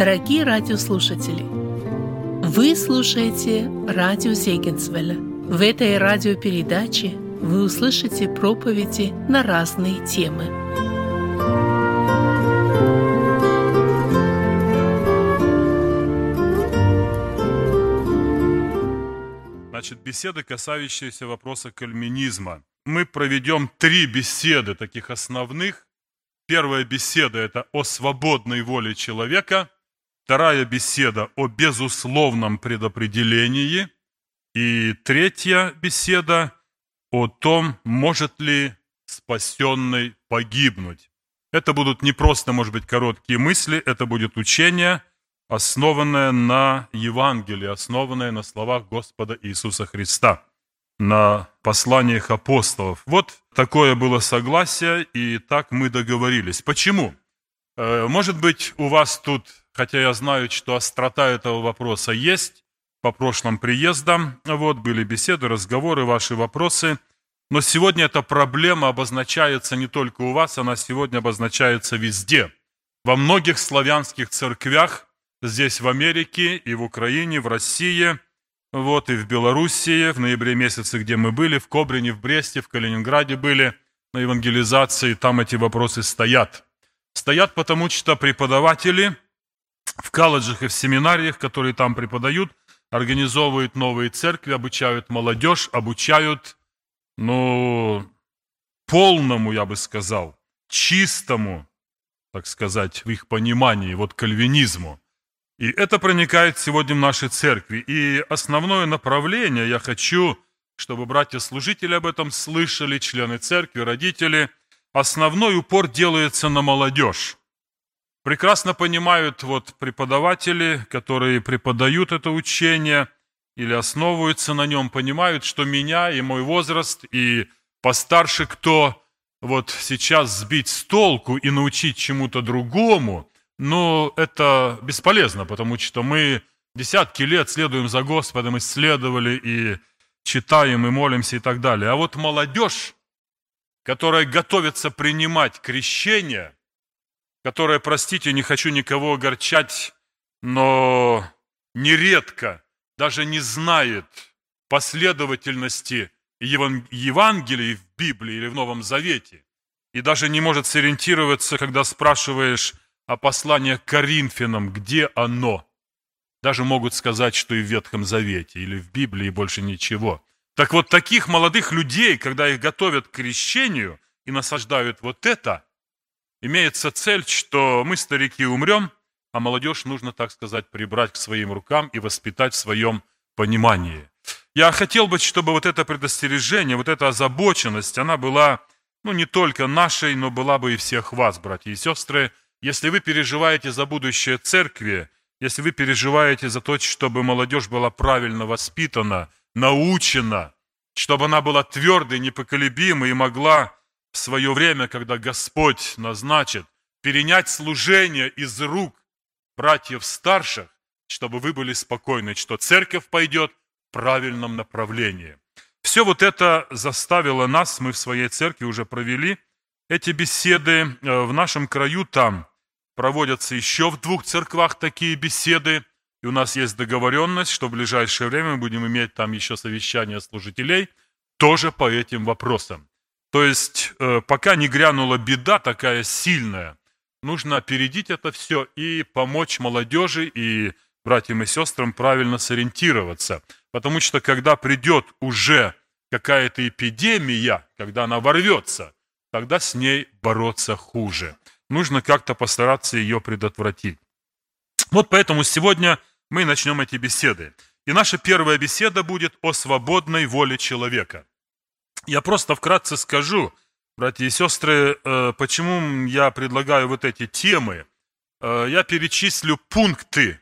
Дорогие радиослушатели, вы слушаете радио Зегенсвелля. В этой радиопередаче вы услышите проповеди на разные темы. Значит, беседы, касающиеся вопроса кальминизма. Мы проведем три беседы таких основных. Первая беседа – это о свободной воле человека – Вторая беседа о безусловном предопределении. И третья беседа о том, может ли спасенный погибнуть. Это будут не просто, может быть, короткие мысли, это будет учение, основанное на Евангелии, основанное на словах Господа Иисуса Христа, на посланиях апостолов. Вот такое было согласие, и так мы договорились. Почему? Э, может быть, у вас тут хотя я знаю, что острота этого вопроса есть по прошлым приездам. Вот были беседы, разговоры, ваши вопросы. Но сегодня эта проблема обозначается не только у вас, она сегодня обозначается везде. Во многих славянских церквях, здесь в Америке и в Украине, в России, вот и в Белоруссии, в ноябре месяце, где мы были, в Кобрине, в Бресте, в Калининграде были на евангелизации, там эти вопросы стоят. Стоят потому, что преподаватели – в колледжах и в семинариях, которые там преподают, организовывают новые церкви, обучают молодежь, обучают, ну, полному, я бы сказал, чистому, так сказать, в их понимании, вот кальвинизму. И это проникает сегодня в наши церкви. И основное направление, я хочу, чтобы братья-служители об этом слышали, члены церкви, родители, основной упор делается на молодежь прекрасно понимают вот преподаватели, которые преподают это учение или основываются на нем, понимают, что меня и мой возраст, и постарше кто вот сейчас сбить с толку и научить чему-то другому, но это бесполезно, потому что мы десятки лет следуем за Господом, исследовали и читаем, и молимся и так далее. А вот молодежь, которая готовится принимать крещение – которая, простите, не хочу никого огорчать, но нередко даже не знает последовательности Евангелий в Библии или в Новом Завете, и даже не может сориентироваться, когда спрашиваешь о послании к Коринфянам, где оно. Даже могут сказать, что и в Ветхом Завете, или в Библии больше ничего. Так вот, таких молодых людей, когда их готовят к крещению и насаждают вот это – имеется цель, что мы, старики, умрем, а молодежь нужно, так сказать, прибрать к своим рукам и воспитать в своем понимании. Я хотел бы, чтобы вот это предостережение, вот эта озабоченность, она была, ну, не только нашей, но была бы и всех вас, братья и сестры. Если вы переживаете за будущее церкви, если вы переживаете за то, чтобы молодежь была правильно воспитана, научена, чтобы она была твердой, непоколебимой и могла в свое время, когда Господь назначит перенять служение из рук братьев старших, чтобы вы были спокойны, что церковь пойдет в правильном направлении. Все вот это заставило нас, мы в своей церкви уже провели эти беседы. Э, в нашем краю там проводятся еще в двух церквах такие беседы. И у нас есть договоренность, что в ближайшее время мы будем иметь там еще совещание служителей тоже по этим вопросам. То есть, э, пока не грянула беда такая сильная, нужно опередить это все и помочь молодежи и братьям и сестрам правильно сориентироваться. Потому что когда придет уже какая-то эпидемия, когда она ворвется, тогда с ней бороться хуже. Нужно как-то постараться ее предотвратить. Вот поэтому сегодня мы начнем эти беседы. И наша первая беседа будет о свободной воле человека. Я просто вкратце скажу, братья и сестры, э, почему я предлагаю вот эти темы. Э, я перечислю пункты,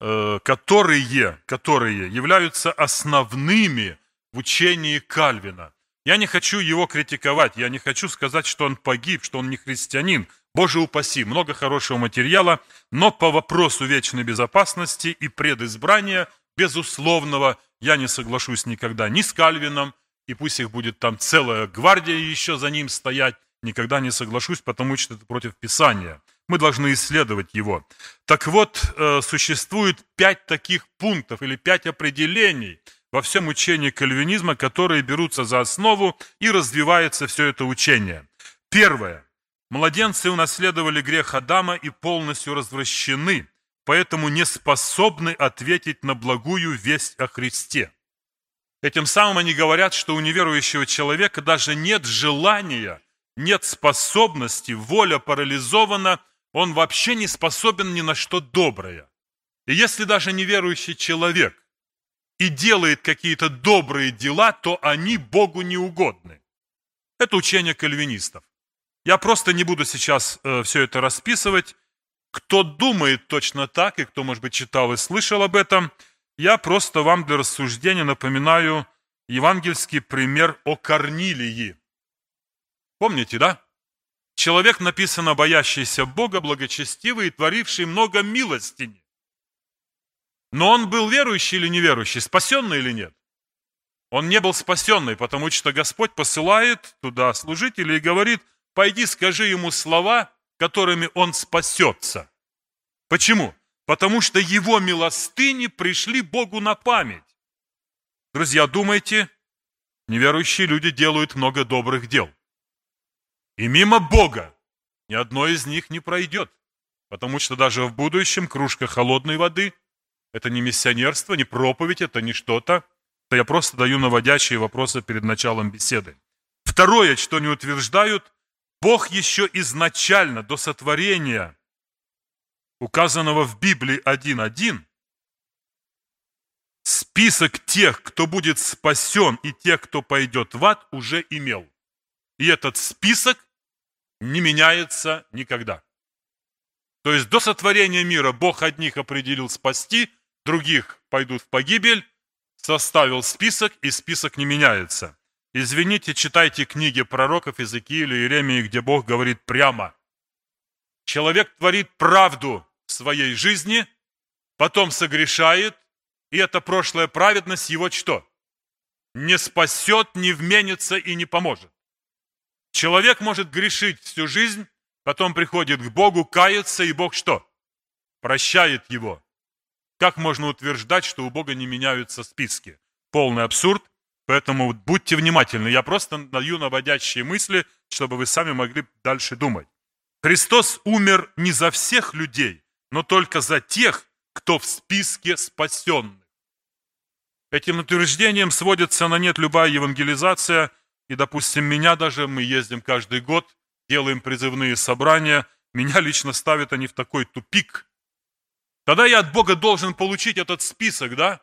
э, которые, которые являются основными в учении Кальвина. Я не хочу его критиковать, я не хочу сказать, что он погиб, что он не христианин. Боже упаси, много хорошего материала, но по вопросу вечной безопасности и предизбрания, безусловного, я не соглашусь никогда ни с Кальвином, и пусть их будет там целая гвардия еще за ним стоять, никогда не соглашусь, потому что это против Писания. Мы должны исследовать его. Так вот, э, существует пять таких пунктов или пять определений во всем учении кальвинизма, которые берутся за основу и развивается все это учение. Первое. Младенцы унаследовали грех Адама и полностью развращены, поэтому не способны ответить на благую весть о Христе. Этим самым они говорят, что у неверующего человека даже нет желания, нет способности, воля парализована, он вообще не способен ни на что доброе. И если даже неверующий человек и делает какие-то добрые дела, то они Богу не угодны. Это учение кальвинистов. Я просто не буду сейчас э, все это расписывать. Кто думает точно так, и кто, может быть, читал и слышал об этом – я просто вам для рассуждения напоминаю евангельский пример о Корнилии. Помните, да? Человек, написано, боящийся Бога, благочестивый и творивший много милостини. Но он был верующий или неверующий, спасенный или нет? Он не был спасенный, потому что Господь посылает туда служителей и говорит, пойди скажи ему слова, которыми он спасется. Почему? потому что его милостыни пришли Богу на память. Друзья, думайте, неверующие люди делают много добрых дел. И мимо Бога ни одно из них не пройдет, потому что даже в будущем кружка холодной воды – это не миссионерство, не проповедь, это не что-то. Это я просто даю наводящие вопросы перед началом беседы. Второе, что они утверждают, Бог еще изначально, до сотворения – указанного в Библии 1.1, список тех, кто будет спасен, и тех, кто пойдет в ад, уже имел. И этот список не меняется никогда. То есть до сотворения мира Бог одних определил спасти, других пойдут в погибель, составил список, и список не меняется. Извините, читайте книги пророков Иезекииля и Иеремии, где Бог говорит прямо. Человек творит правду, своей жизни, потом согрешает, и эта прошлая праведность его что? Не спасет, не вменится и не поможет. Человек может грешить всю жизнь, потом приходит к Богу, кается, и Бог что? Прощает его. Как можно утверждать, что у Бога не меняются списки? Полный абсурд, поэтому будьте внимательны. Я просто даю наводящие мысли, чтобы вы сами могли дальше думать. Христос умер не за всех людей, но только за тех, кто в списке спасенных. Этим утверждением сводится на нет любая евангелизация, и, допустим, меня даже, мы ездим каждый год, делаем призывные собрания, меня лично ставят они в такой тупик. Тогда я от Бога должен получить этот список, да?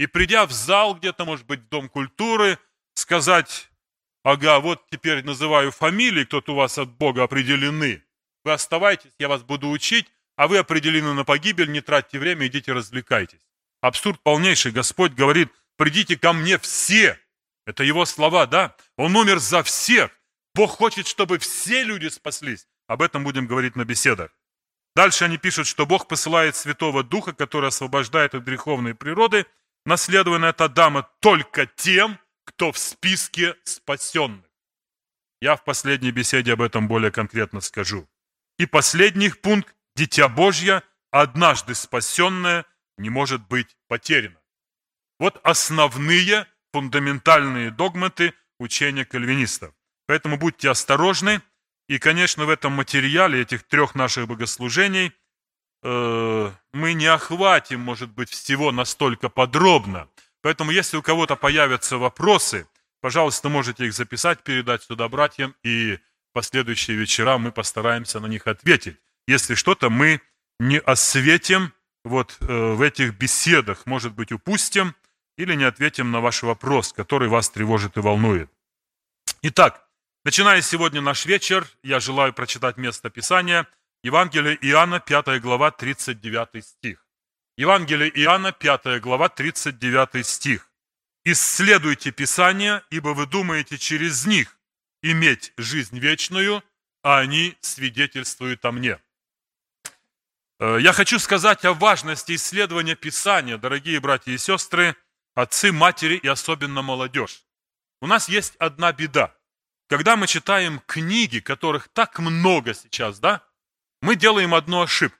И придя в зал где-то, может быть, в Дом культуры, сказать, ага, вот теперь называю фамилии, кто-то у вас от Бога определены. Вы оставайтесь, я вас буду учить, а вы определены на погибель, не тратьте время, идите развлекайтесь. Абсурд полнейший. Господь говорит, придите ко мне все. Это его слова, да? Он умер за всех. Бог хочет, чтобы все люди спаслись. Об этом будем говорить на беседах. Дальше они пишут, что Бог посылает Святого Духа, который освобождает от греховной природы, наследованной от Адама только тем, кто в списке спасенных. Я в последней беседе об этом более конкретно скажу. И последний пункт Дитя Божье, однажды спасенное, не может быть потеряно. Вот основные фундаментальные догматы учения кальвинистов. Поэтому будьте осторожны. И, конечно, в этом материале этих трех наших богослужений э, мы не охватим, может быть, всего настолько подробно. Поэтому, если у кого-то появятся вопросы, пожалуйста, можете их записать, передать сюда братьям, и последующие вечера мы постараемся на них ответить если что-то мы не осветим вот э, в этих беседах, может быть, упустим или не ответим на ваш вопрос, который вас тревожит и волнует. Итак, начиная сегодня наш вечер, я желаю прочитать место Писания, Евангелие Иоанна, 5 глава, 39 стих. Евангелие Иоанна, 5 глава, 39 стих. «Исследуйте Писания, ибо вы думаете через них иметь жизнь вечную, а они свидетельствуют о мне». Э, я хочу сказать о важности исследования Писания, дорогие братья и сестры, отцы, матери и особенно молодежь. У нас есть одна беда. Когда мы читаем книги, которых так много сейчас, да, мы делаем одну ошибку.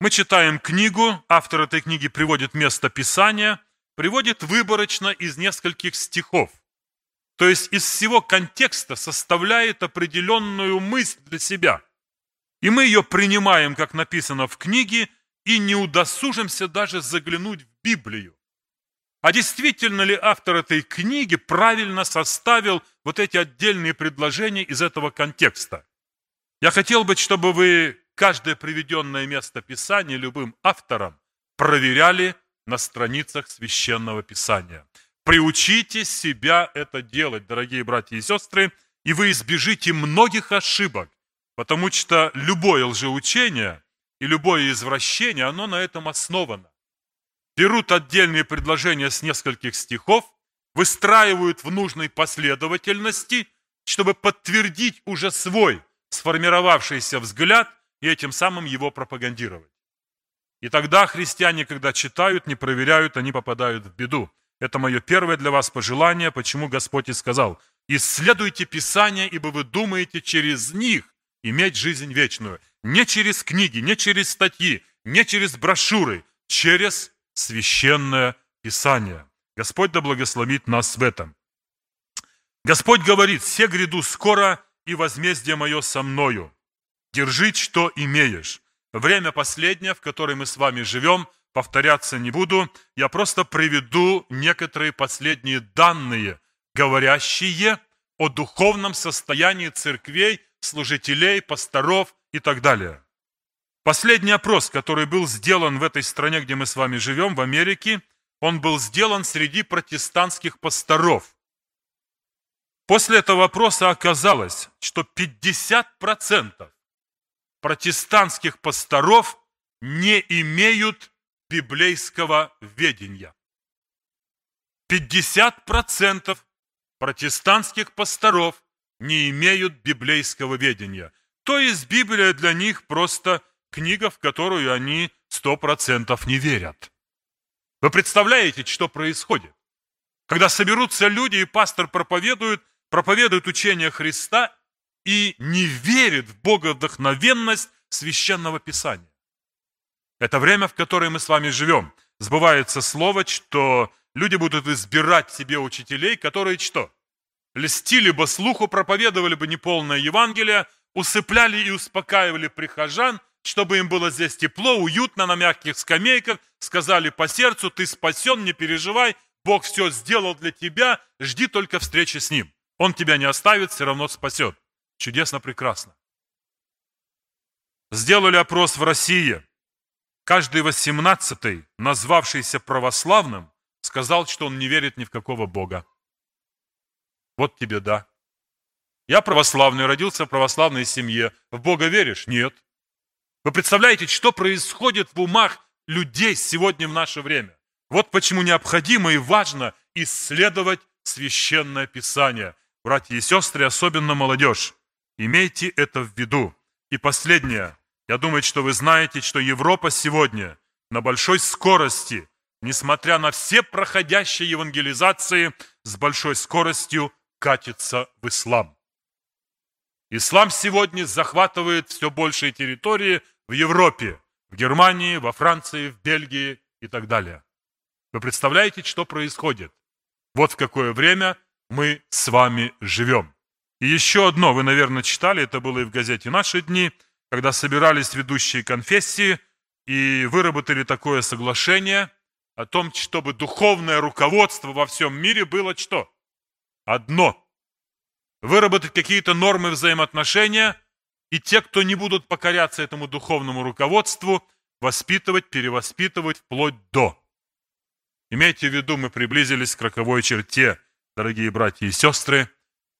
Мы читаем книгу, автор этой книги приводит место Писания, приводит выборочно из нескольких стихов. То есть из всего контекста составляет определенную мысль для себя. И мы ее принимаем, как написано в книге, и не удосужимся даже заглянуть в Библию. А действительно ли автор этой книги правильно составил вот эти отдельные предложения из этого контекста? Я хотел бы, чтобы вы каждое приведенное место Писания любым автором проверяли на страницах Священного Писания. Приучите себя это делать, дорогие братья и сестры, и вы избежите многих ошибок, потому что любое лжеучение и любое извращение, оно на этом основано. Берут отдельные предложения с нескольких стихов, выстраивают в нужной последовательности, чтобы подтвердить уже свой сформировавшийся взгляд и этим самым его пропагандировать. И тогда христиане, когда читают, не проверяют, они попадают в беду. Это мое первое для вас пожелание, почему Господь и сказал, исследуйте Писания, ибо вы думаете через них иметь жизнь вечную. Не через книги, не через статьи, не через брошюры, через священное Писание. Господь да благословит нас в этом. Господь говорит, «Все гряду скоро, и возмездие мое со мною. Держи, что имеешь. Время последнее, в которое мы с вами живем, повторяться не буду. Я просто приведу некоторые последние данные, говорящие о духовном состоянии церквей, служителей, пасторов и так далее. Последний опрос, который был сделан в этой стране, где мы с вами живем, в Америке, он был сделан среди протестантских пасторов. После этого вопроса оказалось, что 50% протестантских пасторов не имеют библейского ведения. 50% протестантских пасторов не имеют библейского ведения. То есть Библия для них просто книга, в которую они 100% не верят. Вы представляете, что происходит? Когда соберутся люди, и пастор проповедует – проповедует учение Христа и не верит в боговдохновенность священного писания. Это время, в которое мы с вами живем. Сбывается слово, что люди будут избирать себе учителей, которые что? Льстили бы слуху, проповедовали бы неполное Евангелие, усыпляли и успокаивали прихожан, чтобы им было здесь тепло, уютно, на мягких скамейках, сказали по сердцу, ты спасен, не переживай, Бог все сделал для тебя, жди только встречи с Ним. Он тебя не оставит, все равно спасет. Чудесно, прекрасно. Сделали опрос в России. Каждый восемнадцатый, назвавшийся православным, сказал, что он не верит ни в какого Бога. Вот тебе да. Я православный, родился в православной семье. В Бога веришь? Нет. Вы представляете, что происходит в умах людей сегодня в наше время? Вот почему необходимо и важно исследовать Священное Писание – Братья и сестры, особенно молодежь, имейте это в виду. И последнее. Я думаю, что вы знаете, что Европа сегодня на большой скорости, несмотря на все проходящие евангелизации, с большой скоростью катится в ислам. Ислам сегодня захватывает все большие территории в Европе, в Германии, во Франции, в Бельгии и так далее. Вы представляете, что происходит? Вот в какое время мы с вами живем. И еще одно, вы, наверное, читали, это было и в газете «Наши дни», когда собирались ведущие конфессии и выработали такое соглашение о том, чтобы духовное руководство во всем мире было что? Одно. Выработать какие-то нормы взаимоотношения, и те, кто не будут покоряться этому духовному руководству, воспитывать, перевоспитывать вплоть до. Имейте в виду, мы приблизились к роковой черте – дорогие братья и сестры,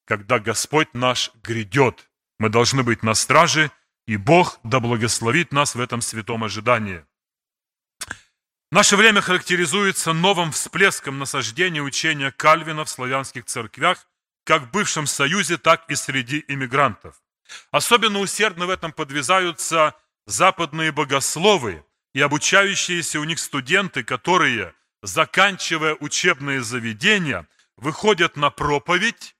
когда Господь наш грядет. Мы должны быть на страже, и Бог да благословит нас в этом святом ожидании. Наше время характеризуется новым всплеском насаждения учения Кальвина в славянских церквях, как в бывшем Союзе, так и среди иммигрантов. Особенно усердно в этом подвязаются западные богословы и обучающиеся у них студенты, которые, заканчивая учебные заведения, выходят на проповедь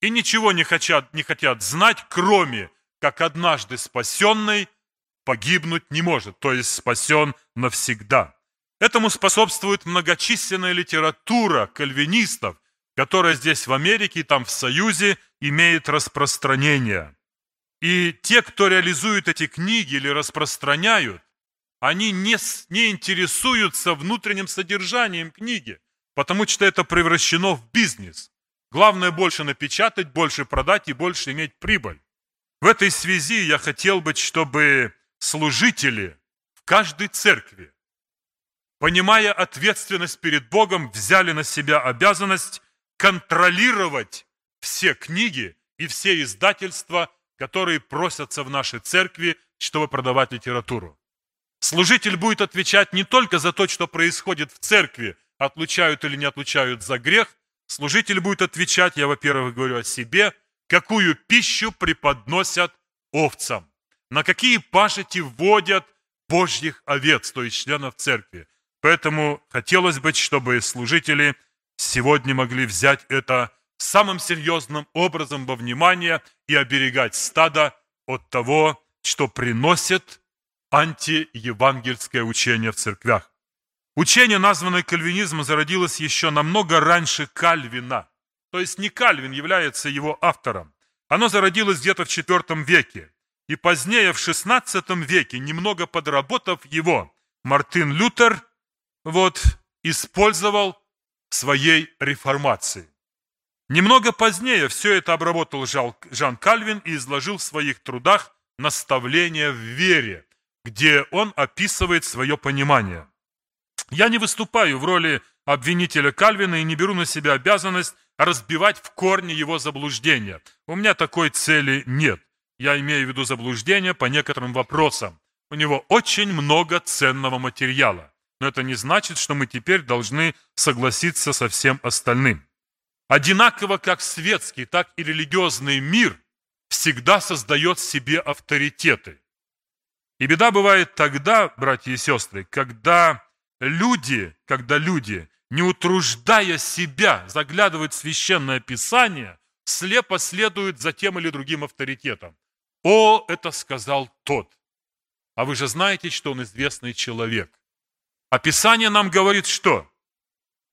и ничего не хотят, не хотят знать, кроме как однажды спасенный погибнуть не может, то есть спасен навсегда. Этому способствует многочисленная литература кальвинистов, которая здесь в Америке и там в Союзе имеет распространение. И те, кто реализует эти книги или распространяют, они не, не интересуются внутренним содержанием книги, потому что это превращено в бизнес. Главное больше напечатать, больше продать и больше иметь прибыль. В этой связи я хотел бы, чтобы служители в каждой церкви, понимая ответственность перед Богом, взяли на себя обязанность контролировать все книги и все издательства, которые просятся в нашей церкви, чтобы продавать литературу. Служитель будет отвечать не только за то, что происходит в церкви, отлучают или не отлучают за грех. Служитель будет отвечать, я, во-первых, говорю о себе, какую пищу преподносят овцам, на какие пашити вводят Божьих овец, то есть членов церкви. Поэтому хотелось бы, чтобы служители сегодня могли взять это самым серьезным образом во внимание и оберегать стадо от того, что приносит антиевангельское учение в церквях. Учение, названное кальвинизмом, зародилось еще намного раньше Кальвина. То есть не Кальвин является его автором. Оно зародилось где-то в IV веке. И позднее, в XVI веке, немного подработав его, Мартин Лютер вот, использовал в своей реформации. Немного позднее все это обработал Жан Кальвин и изложил в своих трудах наставления в вере, где он описывает свое понимание. Я не выступаю в роли обвинителя Кальвина и не беру на себя обязанность разбивать в корне его заблуждения. У меня такой цели нет. Я имею в виду заблуждения по некоторым вопросам. У него очень много ценного материала. Но это не значит, что мы теперь должны согласиться со всем остальным. Одинаково как светский, так и религиозный мир всегда создает себе авторитеты. И беда бывает тогда, братья и сестры, когда люди, когда люди, не утруждая себя, заглядывают в священное писание, слепо следуют за тем или другим авторитетом. О, это сказал тот. А вы же знаете, что он известный человек. А Писание нам говорит что?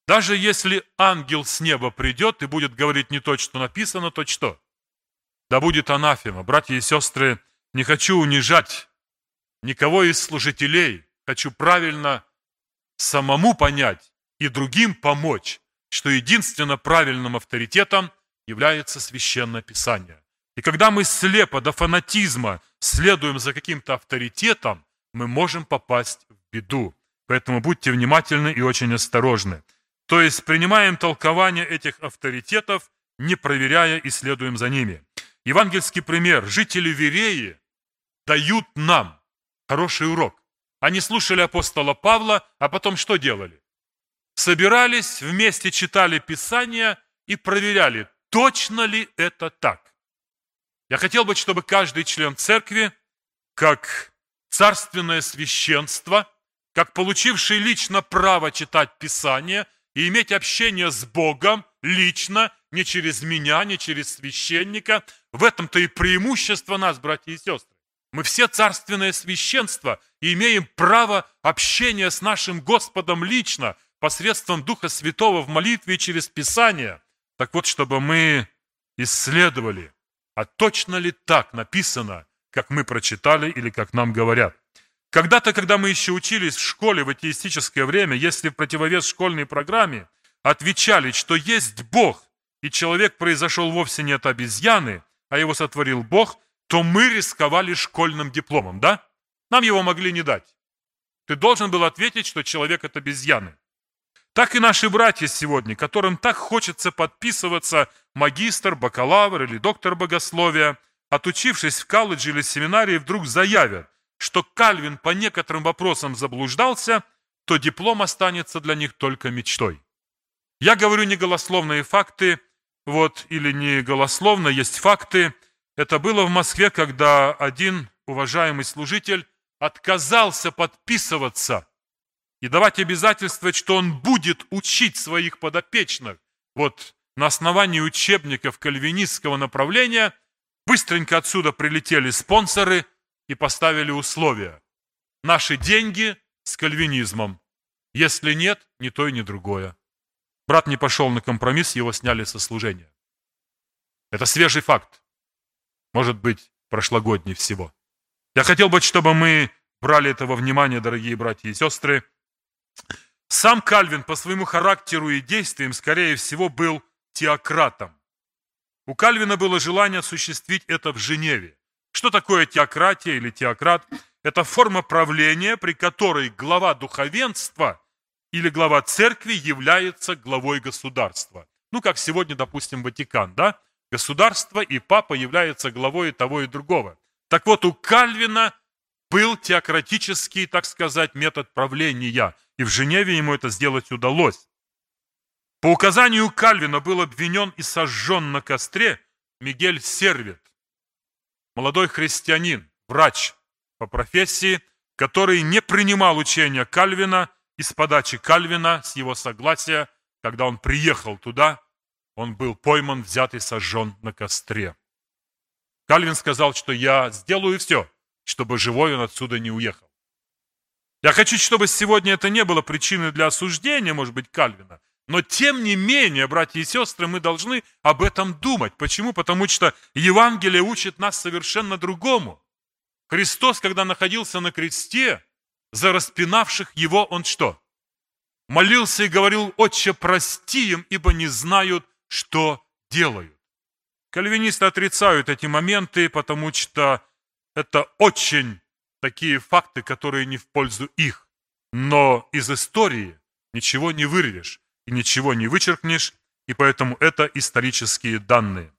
Даже если ангел с неба придет и будет говорить не то, что написано, то что? Да будет анафема. Братья и сестры, не хочу унижать никого из служителей. Хочу правильно самому понять и другим помочь, что единственно правильным авторитетом является Священное Писание. И когда мы слепо до фанатизма следуем за каким-то авторитетом, мы можем попасть в беду. Поэтому будьте внимательны и очень осторожны. То есть принимаем толкование этих авторитетов, не проверяя и следуем за ними. Евангельский пример. Жители Вереи дают нам хороший урок. Они слушали апостола Павла, а потом что делали? Собирались, вместе читали Писание и проверяли, точно ли это так. Я хотел бы, чтобы каждый член церкви, как царственное священство, как получивший лично право читать Писание и иметь общение с Богом лично, не через меня, не через священника, в этом-то и преимущество нас, братья и сестры. Мы все царственное священство и имеем право общения с нашим Господом лично, посредством Духа Святого в молитве через Писание. Так вот, чтобы мы исследовали, а точно ли так написано, как мы прочитали или как нам говорят. Когда-то, когда мы еще учились в школе в атеистическое время, если в противовес школьной программе отвечали, что есть Бог, и человек произошел вовсе не от обезьяны, а его сотворил Бог, то мы рисковали школьным дипломом, да? Нам его могли не дать. Ты должен был ответить, что человек – это обезьяны. Так и наши братья сегодня, которым так хочется подписываться магистр, бакалавр или доктор богословия, отучившись в колледже или семинарии, вдруг заявят, что Кальвин по некоторым вопросам заблуждался, то диплом останется для них только мечтой. Я говорю не голословные факты, вот, или не голословно, есть факты, это было в Москве, когда один уважаемый служитель отказался подписываться и давать обязательство, что он будет учить своих подопечных. Вот на основании учебников кальвинистского направления быстренько отсюда прилетели спонсоры, и поставили условия. Наши деньги с кальвинизмом. Если нет, ни то и ни другое. Брат не пошел на компромисс, его сняли со служения. Это свежий факт. Может быть, прошлогодний всего. Я хотел бы, чтобы мы брали этого внимания, дорогие братья и сестры. Сам Кальвин по своему характеру и действиям, скорее всего, был теократом. У Кальвина было желание осуществить это в Женеве. Что такое теократия или теократ? Это форма правления, при которой глава духовенства или глава церкви является главой государства. Ну, как сегодня, допустим, Ватикан, да? Государство и папа являются главой того, и другого. Так вот, у Кальвина был теократический, так сказать, метод правления, и в Женеве ему это сделать удалось. По указанию Кальвина был обвинен и сожжен на костре Мигель Сервит, молодой христианин, врач по профессии, который не принимал учения Кальвина и с подачи Кальвина, с его согласия, когда он приехал туда, он был пойман, взят и сожжен на костре. Кальвин сказал, что я сделаю все, чтобы живой он отсюда не уехал. Я хочу, чтобы сегодня это не было причиной для осуждения, может быть, Кальвина, но тем не менее, братья и сестры, мы должны об этом думать. Почему? Потому что Евангелие учит нас совершенно другому. Христос, когда находился на кресте, за распинавших его, он что? Молился и говорил, «Отче, прости им, ибо не знают, что делают». Кальвинисты отрицают эти моменты, потому что это очень такие факты, которые не в пользу их. Но из истории ничего не вырвешь и ничего не вычеркнешь, и поэтому это исторические данные.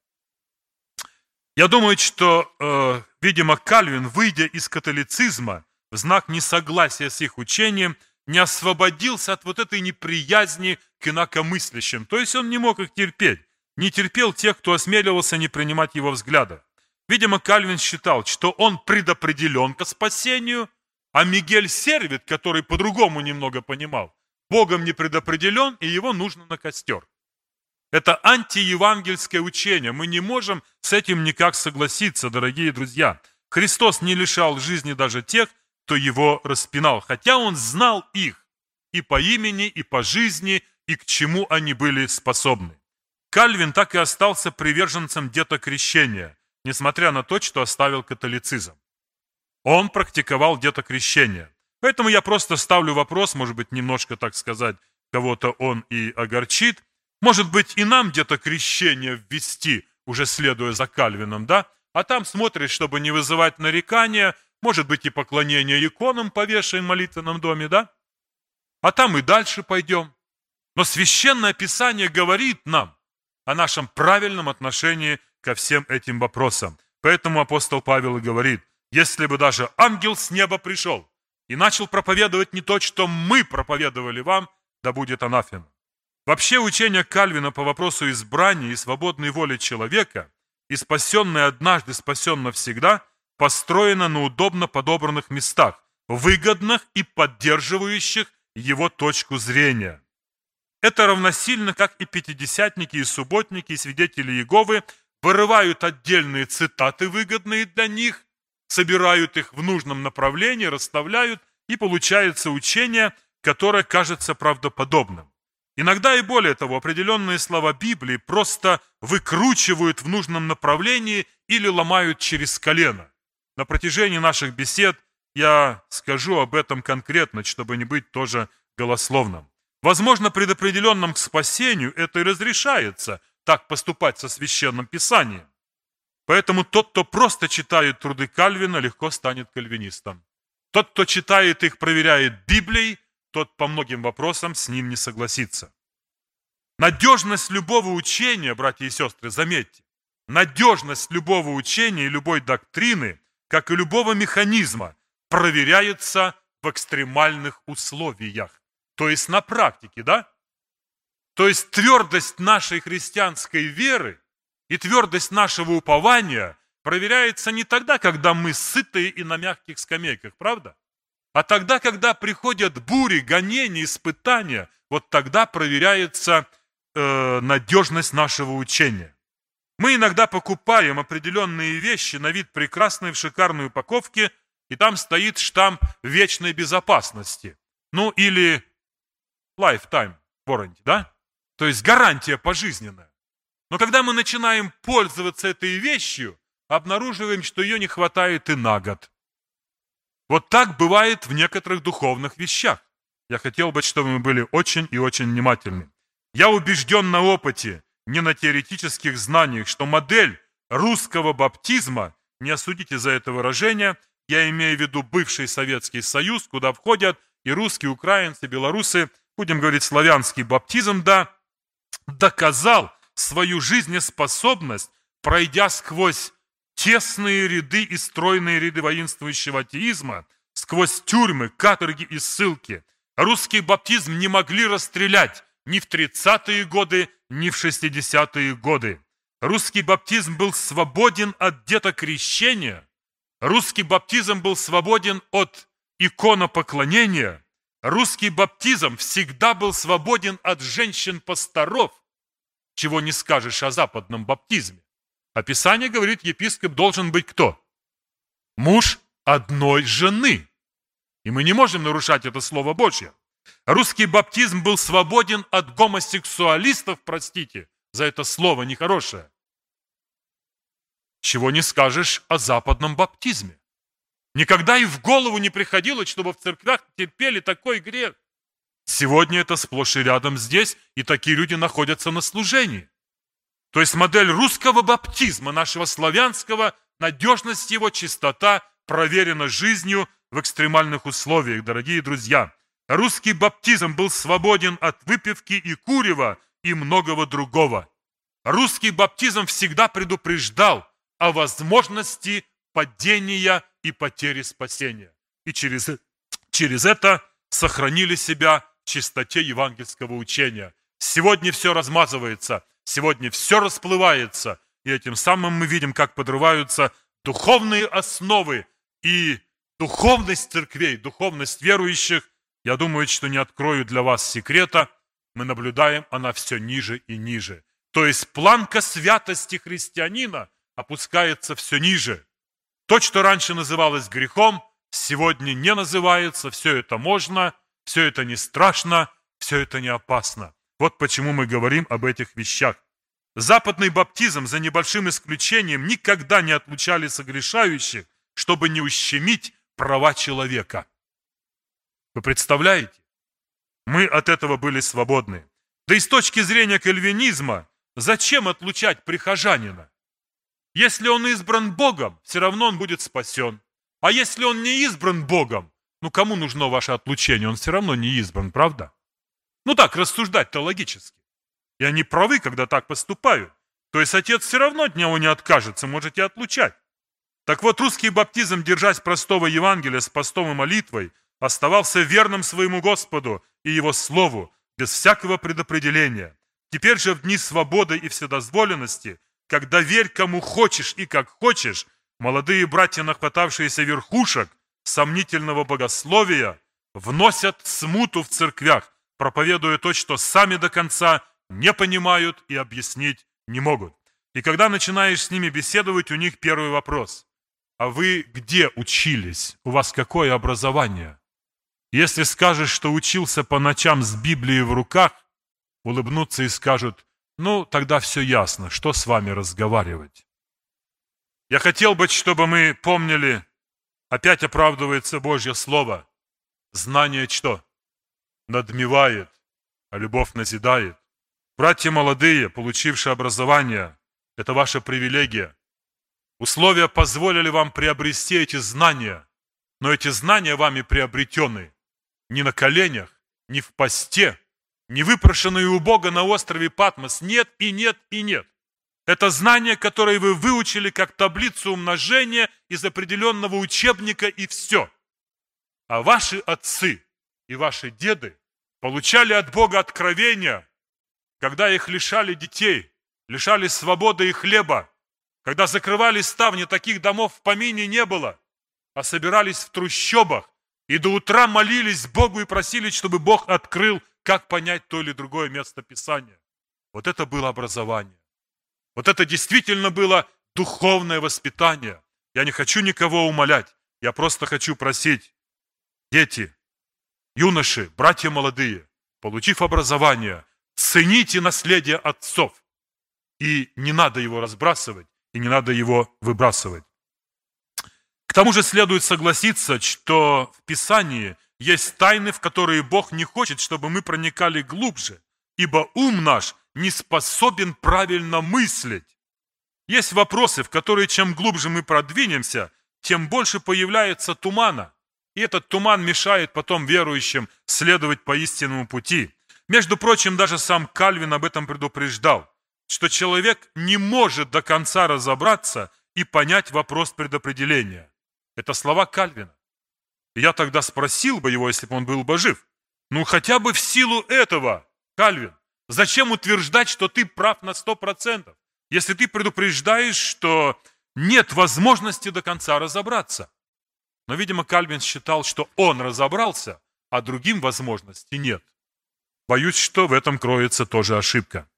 Я думаю, что, э, видимо, Кальвин, выйдя из католицизма в знак несогласия с их учением, не освободился от вот этой неприязни к инакомыслящим. То есть он не мог их терпеть, не терпел тех, кто осмеливался не принимать его взгляда. Видимо, Кальвин считал, что он предопределен к спасению, а Мигель Сервит, который по-другому немного понимал, Богом не предопределен, и его нужно на костер. Это антиевангельское учение. Мы не можем с этим никак согласиться, дорогие друзья. Христос не лишал жизни даже тех, кто его распинал, хотя он знал их и по имени, и по жизни, и к чему они были способны. Кальвин так и остался приверженцем детокрещения, несмотря на то, что оставил католицизм. Он практиковал детокрещение. Поэтому я просто ставлю вопрос, может быть, немножко, так сказать, кого-то он и огорчит. Может быть, и нам где-то крещение ввести, уже следуя за Кальвином, да? А там смотришь, чтобы не вызывать нарекания, может быть, и поклонение иконам повешаем в молитвенном доме, да? А там и дальше пойдем. Но Священное Писание говорит нам о нашем правильном отношении ко всем этим вопросам. Поэтому апостол Павел и говорит, если бы даже ангел с неба пришел и начал проповедовать не то, что мы проповедовали вам, да будет анафема. Вообще учение Кальвина по вопросу избрания и свободной воли человека и спасенный однажды, спасен навсегда, построено на удобно подобранных местах, выгодных и поддерживающих его точку зрения. Это равносильно, как и пятидесятники, и субботники, и свидетели Иеговы вырывают отдельные цитаты, выгодные для них, собирают их в нужном направлении, расставляют, и получается учение, которое кажется правдоподобным. Иногда и более того, определенные слова Библии просто выкручивают в нужном направлении или ломают через колено. На протяжении наших бесед я скажу об этом конкретно, чтобы не быть тоже голословным. Возможно, предопределенным к спасению это и разрешается, так поступать со священным писанием. Поэтому тот, кто просто читает труды Кальвина, легко станет кальвинистом. Тот, кто читает их, проверяет Библией, тот по многим вопросам с ним не согласится. Надежность любого учения, братья и сестры, заметьте, надежность любого учения и любой доктрины, как и любого механизма, проверяется в экстремальных условиях. То есть на практике, да? То есть твердость нашей христианской веры и твердость нашего упования проверяется не тогда, когда мы сытые и на мягких скамейках, правда? А тогда, когда приходят бури, гонения, испытания, вот тогда проверяется э, надежность нашего учения. Мы иногда покупаем определенные вещи на вид прекрасные в шикарной упаковке, и там стоит штамп вечной безопасности. Ну или lifetime warranty, да? То есть гарантия пожизненная. Но когда мы начинаем пользоваться этой вещью, обнаруживаем, что ее не хватает и на год. Вот так бывает в некоторых духовных вещах. Я хотел бы, чтобы мы были очень и очень внимательны. Я убежден на опыте, не на теоретических знаниях, что модель русского баптизма, не осудите за это выражение, я имею в виду бывший Советский Союз, куда входят и русские, украинцы, белорусы, будем говорить славянский баптизм, да, доказал свою жизнеспособность, пройдя сквозь тесные ряды и стройные ряды воинствующего атеизма, сквозь тюрьмы, каторги и ссылки. Русский баптизм не могли расстрелять ни в 30-е годы, ни в 60-е годы. Русский баптизм был свободен от детокрещения. Русский баптизм был свободен от иконопоклонения. Русский баптизм всегда был свободен от женщин-пасторов. Чего не скажешь о западном баптизме. Описание говорит, епископ должен быть кто? Муж одной жены. И мы не можем нарушать это Слово Божье. Русский баптизм был свободен от гомосексуалистов, простите, за это слово нехорошее. Чего не скажешь о западном баптизме. Никогда и в голову не приходило, чтобы в церквях терпели такой грех. Сегодня это сплошь и рядом здесь, и такие люди находятся на служении. То есть модель русского баптизма, нашего славянского, надежность его, чистота, проверена жизнью в экстремальных условиях, дорогие друзья. Русский баптизм был свободен от выпивки и курева и многого другого. Русский баптизм всегда предупреждал о возможности падения и потери спасения. И через, через это сохранили себя в чистоте евангельского учения. Сегодня все размазывается – Сегодня все расплывается, и этим самым мы видим, как подрываются духовные основы и духовность церквей, духовность верующих. Я думаю, что не открою для вас секрета, мы наблюдаем, она все ниже и ниже. То есть планка святости христианина опускается все ниже. То, что раньше называлось грехом, сегодня не называется, все это можно, все это не страшно, все это не опасно. Вот почему мы говорим об этих вещах. Западный баптизм, за небольшим исключением, никогда не отлучали согрешающих, чтобы не ущемить права человека. Вы представляете? Мы от этого были свободны. Да и с точки зрения кальвинизма, зачем отлучать прихожанина? Если он избран Богом, все равно он будет спасен. А если он не избран Богом, ну кому нужно ваше отлучение? Он все равно не избран, правда? Ну так, рассуждать-то логически. И они правы, когда так поступают. То есть отец все равно от него не откажется, можете отлучать. Так вот, русский баптизм, держась простого Евангелия с постом и молитвой, оставался верным своему Господу и Его Слову, без всякого предопределения. Теперь же в дни свободы и вседозволенности, когда верь кому хочешь и как хочешь, молодые братья, нахватавшиеся верхушек сомнительного богословия, вносят смуту в церквях, проповедуя то, что сами до конца не понимают и объяснить не могут. И когда начинаешь с ними беседовать, у них первый вопрос. А вы где учились? У вас какое образование? Если скажешь, что учился по ночам с Библией в руках, улыбнутся и скажут, ну, тогда все ясно, что с вами разговаривать. Я хотел бы, чтобы мы помнили, опять оправдывается Божье Слово. Знание что? надмевает, а любовь назидает. Братья молодые, получившие образование, это ваша привилегия. Условия позволили вам приобрести эти знания, но эти знания вами приобретены не на коленях, не в посте, не выпрошенные у Бога на острове Патмос. Нет и нет и нет. Это знания, которые вы выучили как таблицу умножения из определенного учебника и все. А ваши отцы и ваши деды получали от Бога откровения, когда их лишали детей, лишали свободы и хлеба, когда закрывали ставни, таких домов в помине не было, а собирались в трущобах и до утра молились Богу и просили, чтобы Бог открыл, как понять то или другое место Писания. Вот это было образование. Вот это действительно было духовное воспитание. Я не хочу никого умолять. Я просто хочу просить, дети, юноши, братья молодые, получив образование, цените наследие отцов. И не надо его разбрасывать, и не надо его выбрасывать. К тому же следует согласиться, что в Писании есть тайны, в которые Бог не хочет, чтобы мы проникали глубже, ибо ум наш не способен правильно мыслить. Есть вопросы, в которые чем глубже мы продвинемся, тем больше появляется тумана. И этот туман мешает потом верующим следовать по истинному пути. Между прочим, даже сам Кальвин об этом предупреждал, что человек не может до конца разобраться и понять вопрос предопределения. Это слова Кальвина. Я тогда спросил бы его, если бы он был бы жив. Ну, хотя бы в силу этого, Кальвин, зачем утверждать, что ты прав на сто процентов, если ты предупреждаешь, что нет возможности до конца разобраться? Но, видимо, Кальвин считал, что он разобрался, а другим возможности нет. Боюсь, что в этом кроется тоже ошибка.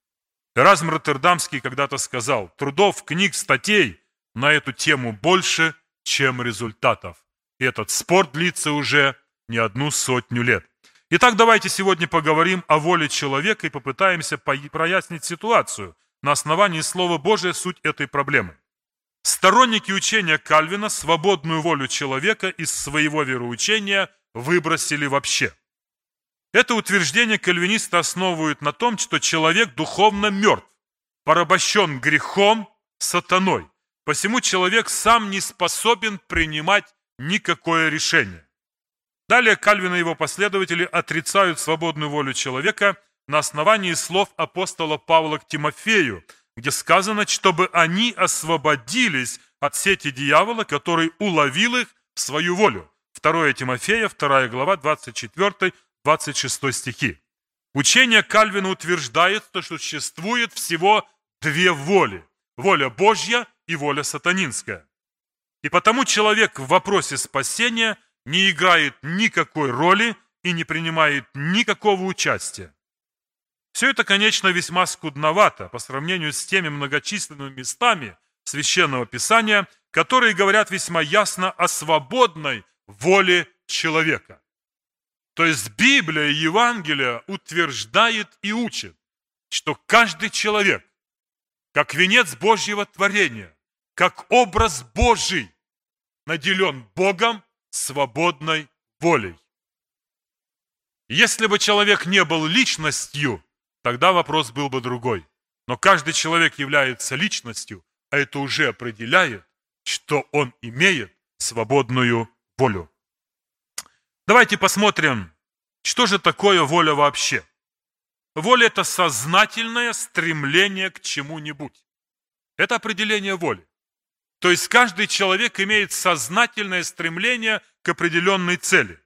Эразм Роттердамский когда-то сказал, трудов, книг, статей на эту тему больше, чем результатов. И этот спор длится уже не одну сотню лет. Итак, давайте сегодня поговорим о воле человека и попытаемся прояснить ситуацию на основании Слова Божия суть этой проблемы. Сторонники учения Кальвина свободную волю человека из своего вероучения выбросили вообще. Это утверждение кальвинисты основывают на том, что человек духовно мертв, порабощен грехом, сатаной. Посему человек сам не способен принимать никакое решение. Далее Кальвин и его последователи отрицают свободную волю человека на основании слов апостола Павла к Тимофею, где сказано, чтобы они освободились от сети дьявола, который уловил их в свою волю. 2 Тимофея, 2 глава, 24-26 стихи. Учение Кальвина утверждает, что существует всего две воли. Воля Божья и воля сатанинская. И потому человек в вопросе спасения не играет никакой роли и не принимает никакого участия. Все это, конечно, весьма скудновато по сравнению с теми многочисленными местами Священного Писания, которые говорят весьма ясно о свободной воле человека. То есть Библия и Евангелие утверждает и учит, что каждый человек, как венец Божьего творения, как образ Божий, наделен Богом свободной волей. Если бы человек не был личностью, тогда вопрос был бы другой. Но каждый человек является личностью, а это уже определяет, что он имеет свободную волю. Давайте посмотрим, что же такое воля вообще. Воля – это сознательное стремление к чему-нибудь. Это определение воли. То есть каждый человек имеет сознательное стремление к определенной цели.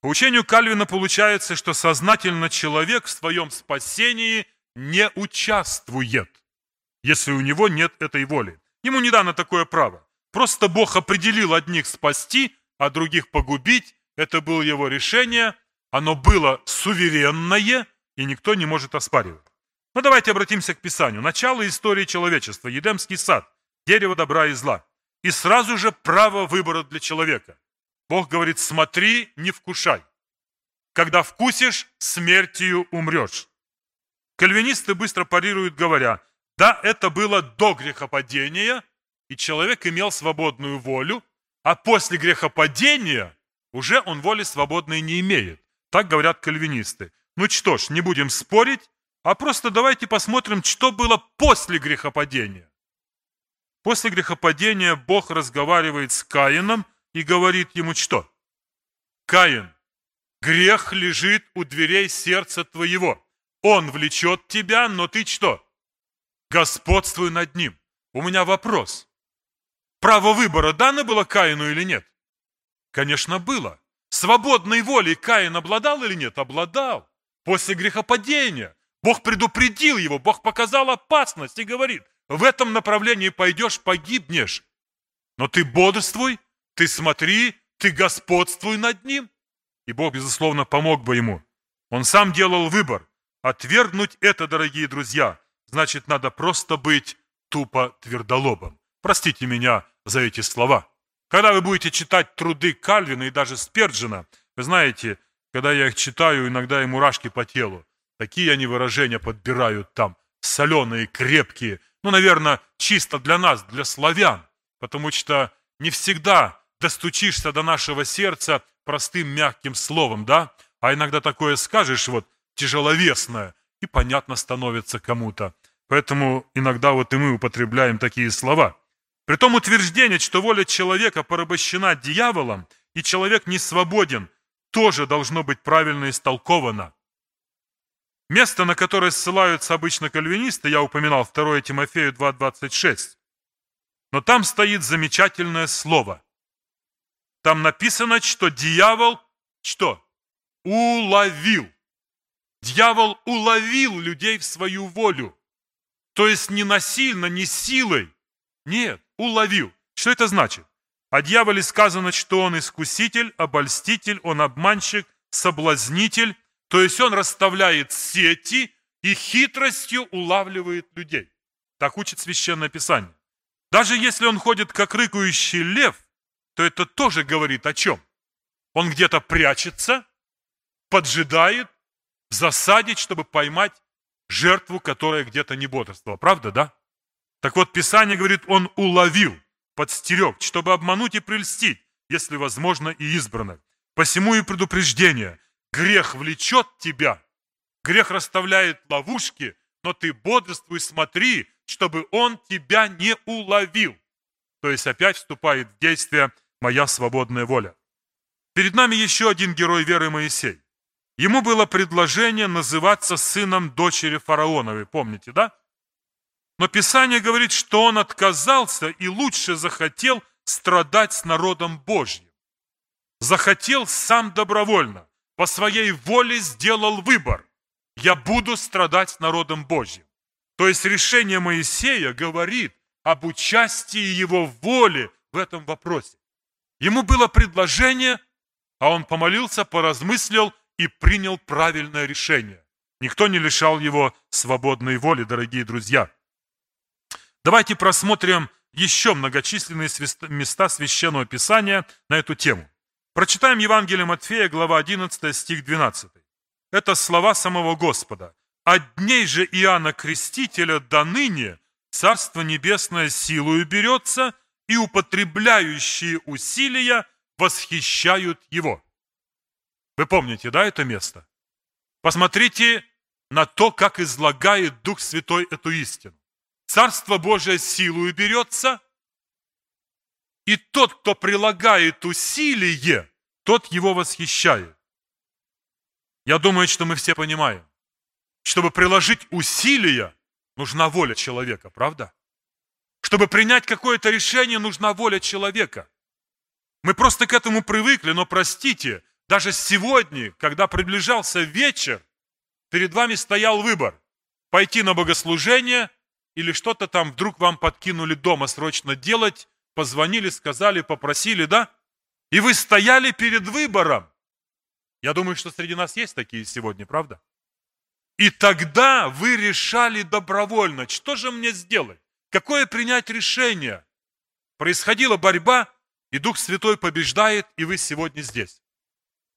По учению Кальвина получается, что сознательно человек в своем спасении не участвует, если у него нет этой воли. Ему не дано такое право. Просто Бог определил одних спасти, а других погубить. Это было его решение. Оно было суверенное, и никто не может оспаривать. Но давайте обратимся к Писанию. Начало истории человечества. Едемский сад дерево добра и зла. И сразу же право выбора для человека. Бог говорит, смотри, не вкушай. Когда вкусишь, смертью умрешь. Кальвинисты быстро парируют, говоря, да, это было до грехопадения, и человек имел свободную волю, а после грехопадения уже он воли свободной не имеет. Так говорят кальвинисты. Ну что ж, не будем спорить, а просто давайте посмотрим, что было после грехопадения. После грехопадения Бог разговаривает с Каином и говорит ему что? Каин, грех лежит у дверей сердца твоего. Он влечет тебя, но ты что? Господствуй над ним. У меня вопрос. Право выбора дано было Каину или нет? Конечно, было. Свободной волей Каин обладал или нет? Обладал. После грехопадения. Бог предупредил его, Бог показал опасность и говорит, в этом направлении пойдешь, погибнешь. Но ты бодрствуй, ты смотри, ты господствуй над ним. И Бог, безусловно, помог бы ему. Он сам делал выбор. Отвергнуть это, дорогие друзья, значит, надо просто быть тупо твердолобом. Простите меня за эти слова. Когда вы будете читать труды Кальвина и даже Сперджина, вы знаете, когда я их читаю, иногда и мурашки по телу. Такие они выражения подбирают там, соленые, крепкие. Ну, наверное, чисто для нас, для славян. Потому что не всегда достучишься до нашего сердца простым мягким словом, да? А иногда такое скажешь, вот, тяжеловесное, и понятно становится кому-то. Поэтому иногда вот и мы употребляем такие слова. При том утверждение, что воля человека порабощена дьяволом, и человек не свободен, тоже должно быть правильно истолковано. Место, на которое ссылаются обычно кальвинисты, я упоминал 2 Тимофею 2.26. Но там стоит замечательное слово. Там написано, что дьявол что? Уловил. Дьявол уловил людей в свою волю. То есть не насильно, не силой. Нет, уловил. Что это значит? О дьяволе сказано, что он искуситель, обольститель, он обманщик, соблазнитель. То есть он расставляет сети и хитростью улавливает людей. Так учит Священное Писание. Даже если он ходит как рыкающий лев, то это тоже говорит о чем? Он где-то прячется, поджидает, засадить, чтобы поймать жертву, которая где-то не бодрствовала. Правда, да? Так вот, Писание говорит, он уловил, подстерег, чтобы обмануть и прельстить, если возможно и избранных. Посему и предупреждение. Грех влечет тебя, грех расставляет ловушки, но ты бодрствуй, смотри, чтобы он тебя не уловил. То есть опять вступает в действие моя свободная воля. Перед нами еще один герой веры Моисей. Ему было предложение называться сыном дочери фараоновой, помните, да? Но Писание говорит, что он отказался и лучше захотел страдать с народом Божьим. Захотел сам добровольно, по своей воле сделал выбор. Я буду страдать с народом Божьим. То есть решение Моисея говорит об участии его воли в этом вопросе. Ему было предложение, а он помолился, поразмыслил и принял правильное решение. Никто не лишал его свободной воли, дорогие друзья. Давайте просмотрим еще многочисленные места Священного Писания на эту тему. Прочитаем Евангелие Матфея, глава 11, стих 12. Это слова самого Господа. «От дней же Иоанна Крестителя до ныне Царство Небесное силою берется, и употребляющие усилия восхищают его». Вы помните, да, это место? Посмотрите на то, как излагает Дух Святой эту истину. Царство Божие силою берется, и тот, кто прилагает усилие, тот его восхищает. Я думаю, что мы все понимаем. Чтобы приложить усилия, нужна воля человека, правда? Чтобы принять какое-то решение, нужна воля человека. Мы просто к этому привыкли, но простите, даже сегодня, когда приближался вечер, перед вами стоял выбор. Пойти на богослужение или что-то там вдруг вам подкинули дома срочно делать, позвонили, сказали, попросили, да? И вы стояли перед выбором. Я думаю, что среди нас есть такие сегодня, правда? И тогда вы решали добровольно, что же мне сделать? Какое принять решение? Происходила борьба, и Дух Святой побеждает, и вы сегодня здесь.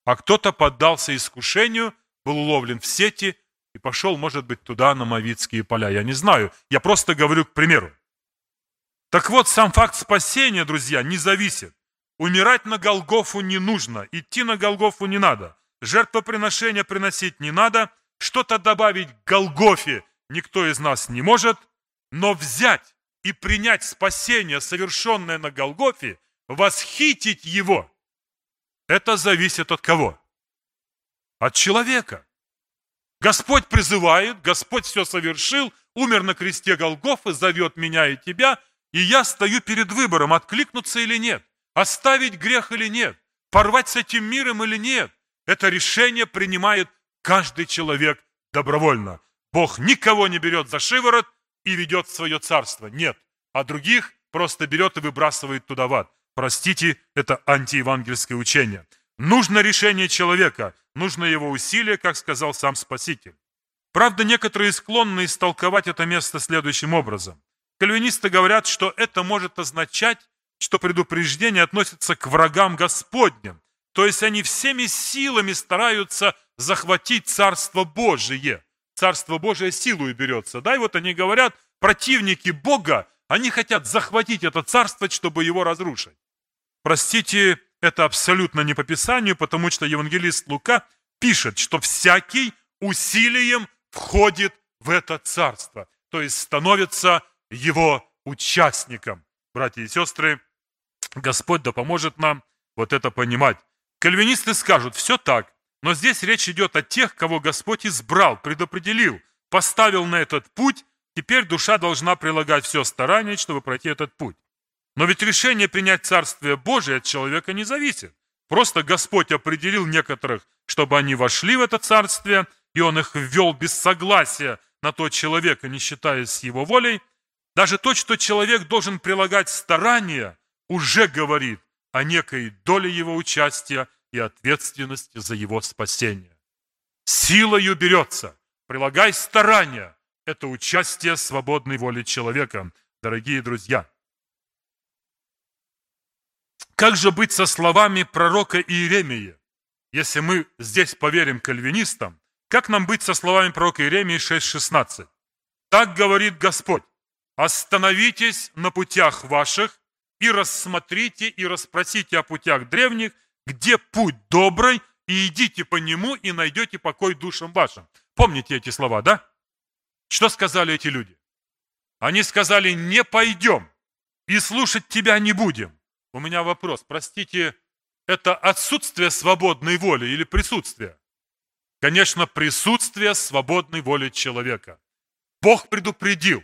А кто-то поддался искушению, был уловлен в сети и пошел, может быть, туда, на Мавицкие поля. Я не знаю, я просто говорю к примеру. Так вот, сам факт спасения, друзья, не зависит. Умирать на Голгофу не нужно, идти на Голгофу не надо. Жертвоприношения приносить не надо, что-то добавить к Голгофе никто из нас не может, но взять и принять спасение, совершенное на Голгофе, восхитить его, это зависит от кого? От человека. Господь призывает, Господь все совершил, умер на кресте Голгофы, зовет меня и тебя, и я стою перед выбором, откликнуться или нет, оставить грех или нет, порвать с этим миром или нет. Это решение принимает каждый человек добровольно. Бог никого не берет за шиворот и ведет в свое царство. Нет. А других просто берет и выбрасывает туда в ад. Простите, это антиевангельское учение. Нужно решение человека, нужно его усилие, как сказал сам Спаситель. Правда, некоторые склонны истолковать это место следующим образом. Кальвинисты говорят, что это может означать, что предупреждение относится к врагам Господним. То есть они всеми силами стараются захватить Царство Божие. Царство Божие силою берется. Да, и вот они говорят, противники Бога, они хотят захватить это царство, чтобы его разрушить. Простите, это абсолютно не по Писанию, потому что евангелист Лука пишет, что всякий усилием входит в это царство, то есть становится его участником. Братья и сестры, Господь да поможет нам вот это понимать. Кальвинисты скажут, все так, но здесь речь идет о тех, кого Господь избрал, предопределил, поставил на этот путь, теперь душа должна прилагать все старание, чтобы пройти этот путь. Но ведь решение принять Царствие Божие от человека не зависит. Просто Господь определил некоторых, чтобы они вошли в это Царствие, и Он их ввел без согласия на то человека, не считаясь его волей. Даже то, что человек должен прилагать старания, уже говорит о некой доле его участия и ответственности за его спасение. Силою берется, прилагай старания. Это участие свободной воли человека, дорогие друзья. Как же быть со словами пророка Иеремии? Если мы здесь поверим кальвинистам, как нам быть со словами пророка Иеремии 6.16? Так говорит Господь, остановитесь на путях ваших и рассмотрите и расспросите о путях древних, где путь добрый, и идите по нему, и найдете покой душам вашим. Помните эти слова, да? Что сказали эти люди? Они сказали, не пойдем, и слушать тебя не будем. У меня вопрос. Простите, это отсутствие свободной воли или присутствие? Конечно, присутствие свободной воли человека. Бог предупредил,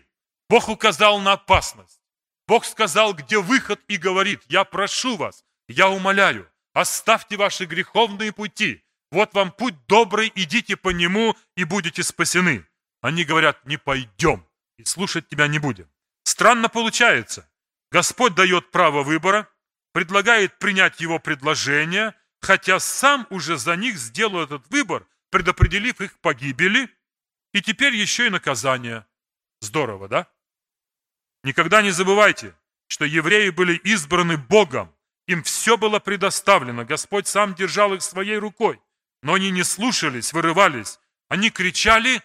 Бог указал на опасность. Бог сказал, где выход, и говорит, я прошу вас, я умоляю, оставьте ваши греховные пути. Вот вам путь добрый, идите по нему, и будете спасены. Они говорят, не пойдем, и слушать тебя не будем. Странно получается. Господь дает право выбора, предлагает принять его предложение, хотя сам уже за них сделал этот выбор, предопределив их погибели, и теперь еще и наказание. Здорово, да? Никогда не забывайте, что евреи были избраны Богом, им все было предоставлено, Господь сам держал их своей рукой, но они не слушались, вырывались, они кричали,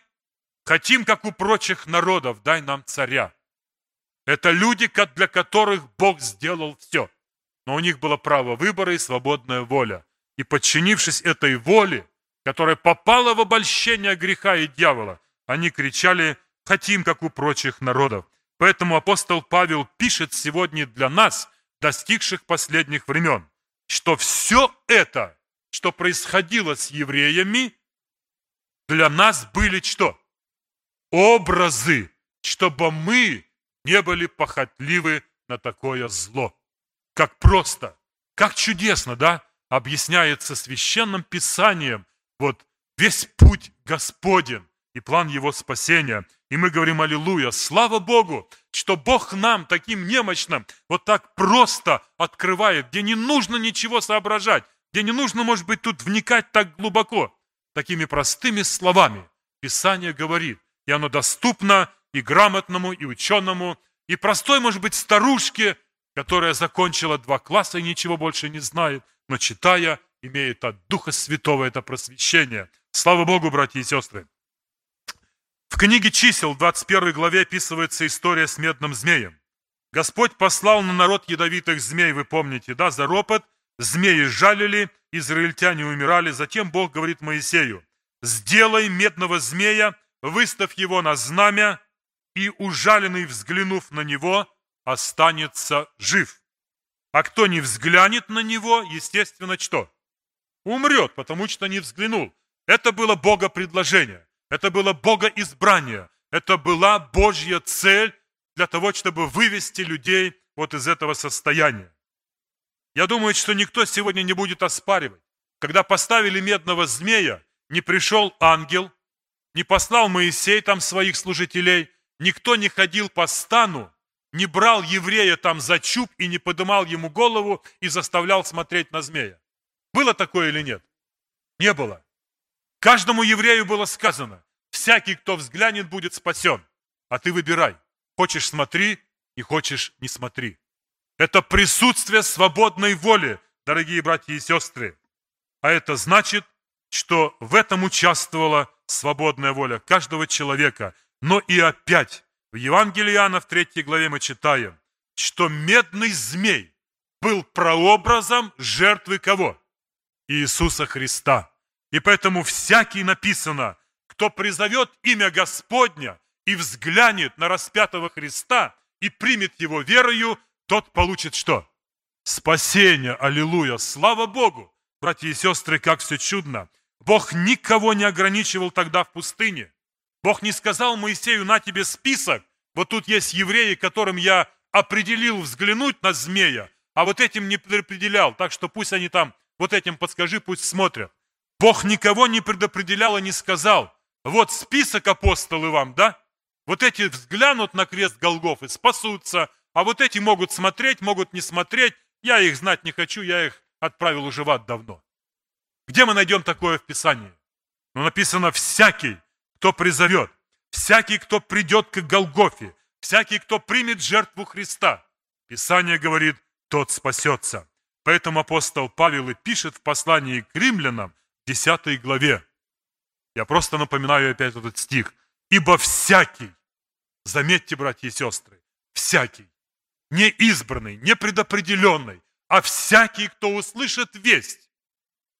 хотим, как у прочих народов, дай нам царя. Это люди, для которых Бог сделал все но у них было право выбора и свободная воля. И подчинившись этой воле, которая попала в обольщение греха и дьявола, они кричали «хотим, как у прочих народов». Поэтому апостол Павел пишет сегодня для нас, достигших последних времен, что все это, что происходило с евреями, для нас были что? Образы, чтобы мы не были похотливы на такое зло. Как просто, как чудесно, да, объясняется священным писанием вот весь путь Господен и план Его спасения. И мы говорим «Аллилуйя!» Слава Богу, что Бог нам, таким немощным, вот так просто открывает, где не нужно ничего соображать, где не нужно, может быть, тут вникать так глубоко. Такими простыми словами Писание говорит, и оно доступно и грамотному, и ученому, и простой, может быть, старушке, которая закончила два класса и ничего больше не знает, но читая, имеет от Духа Святого это просвещение. Слава Богу, братья и сестры! В книге чисел, в 21 главе, описывается история с медным змеем. Господь послал на народ ядовитых змей, вы помните, да, за ропот, змеи жалили, израильтяне умирали. Затем Бог говорит Моисею, сделай медного змея, выставь его на знамя, и ужаленный, взглянув на него, останется жив. А кто не взглянет на него, естественно, что? Умрет, потому что не взглянул. Это было Бога предложение, это было Бога избрание, это была Божья цель для того, чтобы вывести людей вот из этого состояния. Я думаю, что никто сегодня не будет оспаривать. Когда поставили медного змея, не пришел ангел, не послал Моисей там своих служителей, никто не ходил по стану не брал еврея там за чуб и не подымал ему голову и заставлял смотреть на змея. Было такое или нет? Не было. Каждому еврею было сказано, всякий, кто взглянет, будет спасен. А ты выбирай. Хочешь – смотри, и хочешь – не смотри. Это присутствие свободной воли, дорогие братья и сестры. А это значит, что в этом участвовала свободная воля каждого человека. Но и опять, в Евангелии Иоанна в 3 главе мы читаем, что медный змей был прообразом жертвы кого? Иисуса Христа. И поэтому всякий написано, кто призовет имя Господня и взглянет на распятого Христа и примет его верою, тот получит что? Спасение, аллилуйя, слава Богу! Братья и сестры, как все чудно! Бог никого не ограничивал тогда в пустыне. Бог не сказал Моисею, на тебе список, вот тут есть евреи, которым я определил взглянуть на змея, а вот этим не предопределял, так что пусть они там, вот этим подскажи, пусть смотрят. Бог никого не предопределял и не сказал, вот список апостолы вам, да? Вот эти взглянут на крест Голгоф и спасутся, а вот эти могут смотреть, могут не смотреть. Я их знать не хочу, я их отправил уже в ад давно. Где мы найдем такое в Писании? Ну, написано «всякий, кто призовет, всякий, кто придет к Голгофе, всякий, кто примет жертву Христа». Писание говорит, тот спасется. Поэтому апостол Павел и пишет в послании к римлянам, 10 главе. Я просто напоминаю опять этот стих. «Ибо всякий, заметьте, братья и сестры, всякий, не избранный, не предопределенный, а всякий, кто услышит весть,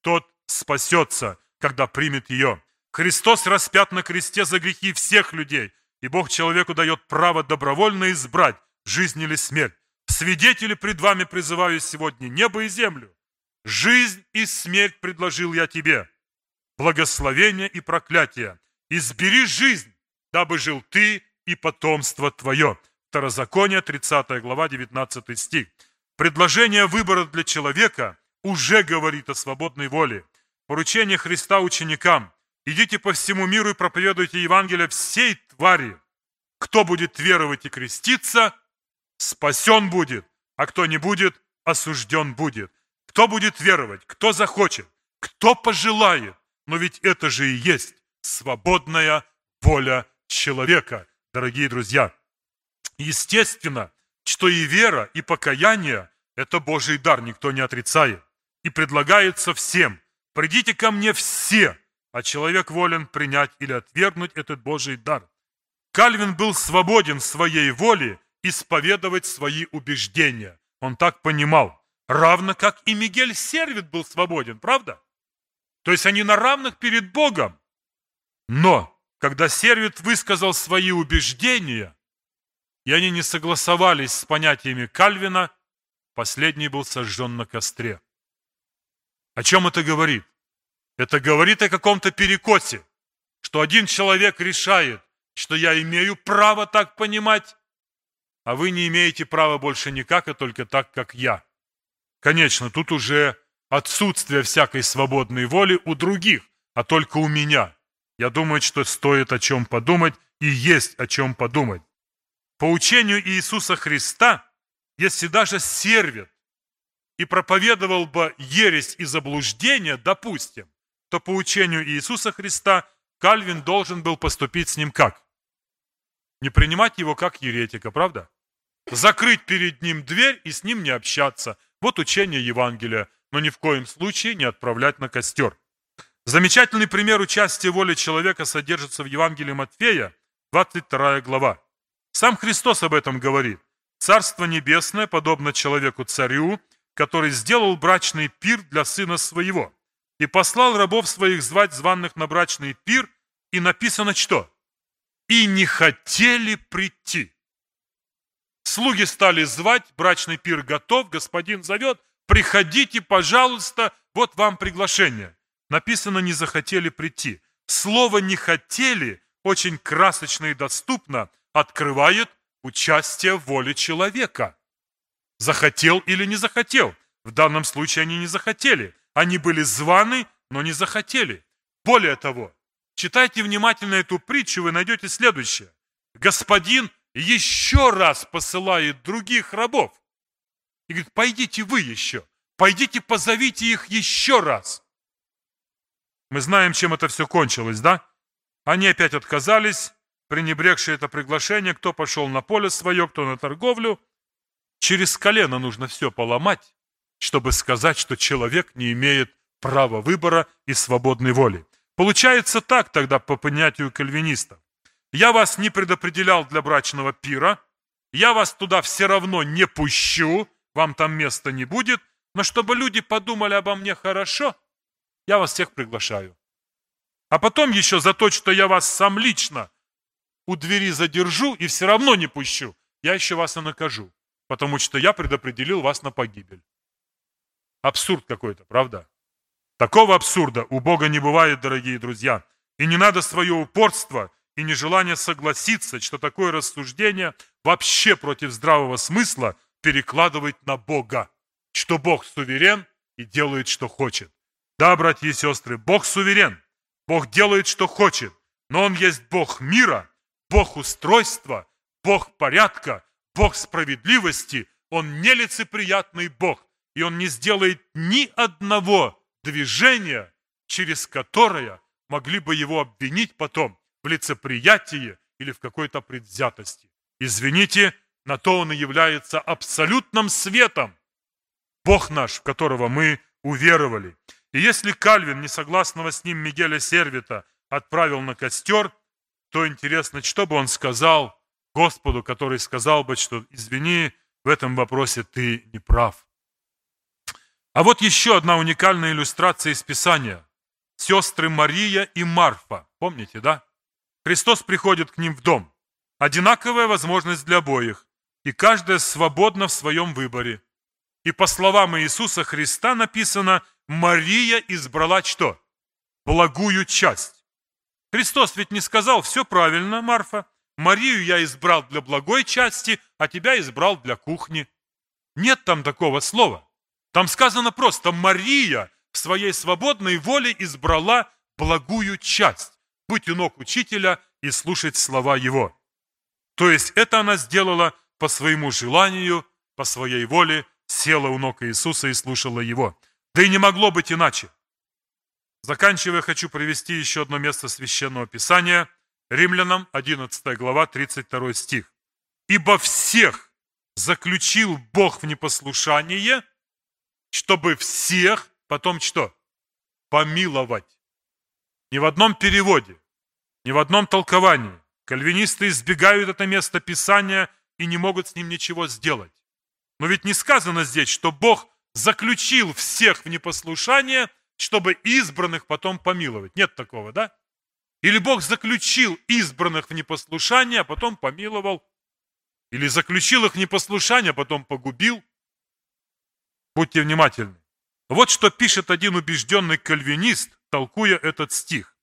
тот спасется, когда примет ее. Христос распят на кресте за грехи всех людей, и Бог человеку дает право добровольно избрать, жизнь или смерть. Свидетели пред вами призываю сегодня небо и землю. Жизнь и смерть предложил я тебе. Благословение и проклятие. Избери жизнь, дабы жил ты и потомство твое. Второзаконие, 30 глава, 19 стих. Предложение выбора для человека уже говорит о свободной воле. Поручение Христа ученикам. Идите по всему миру и проповедуйте Евангелие всей твари. Кто будет веровать и креститься, спасен будет, а кто не будет, осужден будет. Кто будет веровать, кто захочет, кто пожелает, но ведь это же и есть свободная воля человека, дорогие друзья. Естественно, что и вера, и покаяние – это Божий дар, никто не отрицает. И предлагается всем. Придите ко мне все, а человек волен принять или отвергнуть этот Божий дар. Кальвин был свободен своей воле исповедовать свои убеждения. Он так понимал. Равно как и Мигель Сервит был свободен, правда? То есть они на равных перед Богом. Но, когда Сервит высказал свои убеждения, и они не согласовались с понятиями Кальвина, последний был сожжен на костре. О чем это говорит? Это говорит о каком-то перекосе, что один человек решает, что я имею право так понимать, а вы не имеете права больше никак, а только так, как я. Конечно, тут уже отсутствие всякой свободной воли у других, а только у меня. Я думаю, что стоит о чем подумать и есть о чем подумать. По учению Иисуса Христа, если даже сервит и проповедовал бы ересь и заблуждение, допустим, то по учению Иисуса Христа Кальвин должен был поступить с ним как? Не принимать его как еретика, правда? Закрыть перед ним дверь и с ним не общаться. Вот учение Евангелия, но ни в коем случае не отправлять на костер. Замечательный пример участия воли человека содержится в Евангелии Матфея, 22 глава. Сам Христос об этом говорит. Царство Небесное подобно человеку-царю, который сделал брачный пир для сына своего и послал рабов своих звать званных на брачный пир, и написано что? И не хотели прийти. Слуги стали звать, брачный пир готов, господин зовет, приходите, пожалуйста, вот вам приглашение. Написано, не захотели прийти. Слово «не хотели» очень красочно и доступно открывает участие в воле человека. Захотел или не захотел? В данном случае они не захотели. Они были званы, но не захотели. Более того, читайте внимательно эту притчу, вы найдете следующее. Господин еще раз посылает других рабов. И говорит, пойдите вы еще, пойдите позовите их еще раз. Мы знаем, чем это все кончилось, да? Они опять отказались, пренебрегшие это приглашение, кто пошел на поле свое, кто на торговлю. Через колено нужно все поломать, чтобы сказать, что человек не имеет права выбора и свободной воли. Получается так тогда по понятию кальвинистов. Я вас не предопределял для брачного пира, я вас туда все равно не пущу, вам там места не будет, но чтобы люди подумали обо мне хорошо, я вас всех приглашаю. А потом еще за то, что я вас сам лично у двери задержу и все равно не пущу, я еще вас и накажу, потому что я предопределил вас на погибель. Абсурд какой-то, правда? Такого абсурда у Бога не бывает, дорогие друзья. И не надо свое упорство и нежелание согласиться, что такое рассуждение вообще против здравого смысла перекладывать на Бога, что Бог суверен и делает, что хочет. Да, братья и сестры, Бог суверен, Бог делает, что хочет, но Он есть Бог мира, Бог устройства, Бог порядка, Бог справедливости, Он нелицеприятный Бог, и Он не сделает ни одного движения, через которое могли бы его обвинить потом в лицеприятии или в какой-то предвзятости. Извините, на то он и является абсолютным светом. Бог наш, в которого мы уверовали. И если Кальвин, несогласного с ним Мигеля Сервита, отправил на костер, то интересно, что бы он сказал Господу, который сказал бы, что извини, в этом вопросе ты не прав. А вот еще одна уникальная иллюстрация из Писания. Сестры Мария и Марфа. Помните, да? Христос приходит к ним в дом. Одинаковая возможность для обоих. И каждая свободна в своем выборе. И по словам Иисуса Христа написано, Мария избрала что? Благую часть. Христос ведь не сказал, все правильно, Марфа. Марию я избрал для благой части, а тебя избрал для кухни. Нет там такого слова. Там сказано просто, Мария в своей свободной воле избрала благую часть, быть у ног учителя и слушать слова его. То есть это она сделала по своему желанию, по своей воле, села у ног Иисуса и слушала его. Да и не могло быть иначе. Заканчивая, хочу привести еще одно место Священного Писания. Римлянам 11 глава, 32 стих. «Ибо всех заключил Бог в непослушание, чтобы всех потом что? Помиловать. Ни в одном переводе, ни в одном толковании кальвинисты избегают это место Писания и не могут с ним ничего сделать. Но ведь не сказано здесь, что Бог заключил всех в непослушание, чтобы избранных потом помиловать. Нет такого, да? Или Бог заключил избранных в непослушание, а потом помиловал. Или заключил их в непослушание, а потом погубил. Будьте внимательны. Вот что пишет один убежденный кальвинист, толкуя этот стих.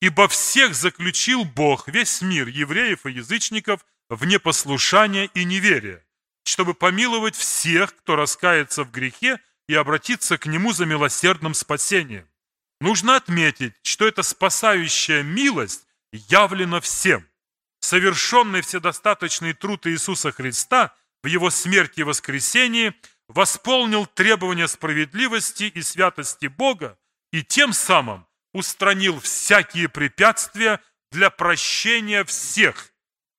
«Ибо всех заключил Бог, весь мир, евреев и язычников, в непослушание и неверие, чтобы помиловать всех, кто раскается в грехе и обратиться к Нему за милосердным спасением. Нужно отметить, что эта спасающая милость явлена всем. Совершенный вседостаточный труд Иисуса Христа в Его смерти и воскресении – восполнил требования справедливости и святости Бога и тем самым устранил всякие препятствия для прощения всех.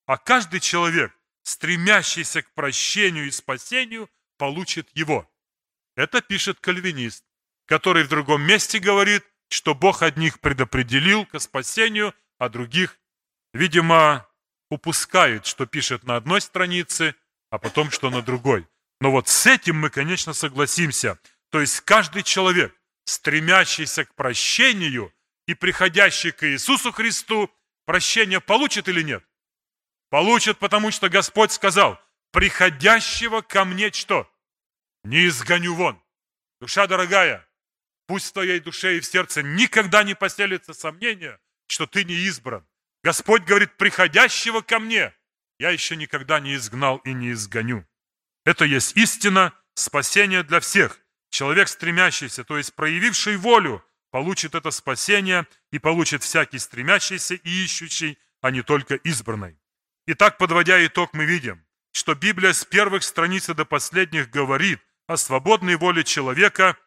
А каждый человек, стремящийся к прощению и спасению, получит его. Это пишет кальвинист, который в другом месте говорит, что Бог одних предопределил к спасению, а других, видимо, упускает, что пишет на одной странице, а потом, что на другой. Но вот с этим мы, конечно, согласимся. То есть каждый человек, стремящийся к прощению и приходящий к Иисусу Христу, прощение получит или нет? Получит, потому что Господь сказал, приходящего ко мне что? Не изгоню вон. Душа дорогая, пусть в твоей душе и в сердце никогда не поселится сомнение, что ты не избран. Господь говорит, приходящего ко мне я еще никогда не изгнал и не изгоню. Это есть истина спасения для всех. Человек, стремящийся, то есть проявивший волю, получит это спасение и получит всякий стремящийся и ищущий, а не только избранный. Итак, подводя итог, мы видим, что Библия с первых страниц до последних говорит о свободной воле человека,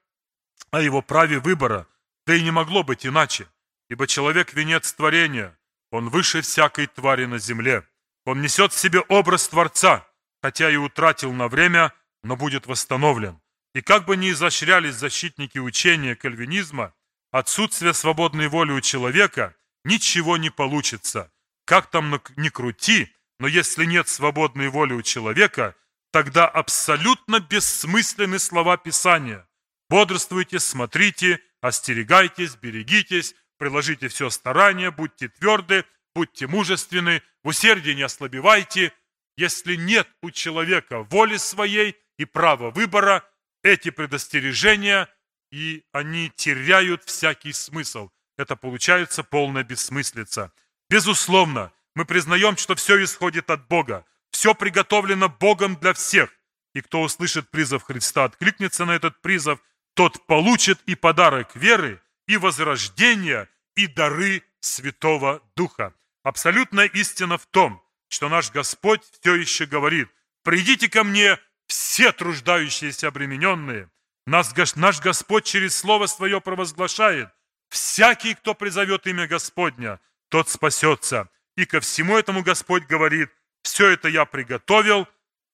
о его праве выбора, да и не могло быть иначе, ибо человек – венец творения, Он выше всякой твари на земле. Он несет в себе образ Творца, хотя и утратил на время, но будет восстановлен. И как бы ни изощрялись защитники учения кальвинизма, отсутствие свободной воли у человека ничего не получится. Как там ни крути, но если нет свободной воли у человека, тогда абсолютно бессмысленны слова Писания. Бодрствуйте, смотрите, остерегайтесь, берегитесь, приложите все старание, будьте тверды, будьте мужественны, в усердии не ослабевайте. Если нет у человека воли своей и права выбора, эти предостережения, и они теряют всякий смысл. Это получается полная бессмыслица. Безусловно, мы признаем, что все исходит от Бога. Все приготовлено Богом для всех. И кто услышит призыв Христа, откликнется на этот призыв, тот получит и подарок веры, и возрождения, и дары Святого Духа. Абсолютная истина в том, что наш Господь все еще говорит, «Придите ко мне, все труждающиеся обремененные». Наш Господь через Слово Свое провозглашает, «Всякий, кто призовет имя Господня, тот спасется». И ко всему этому Господь говорит, «Все это я приготовил,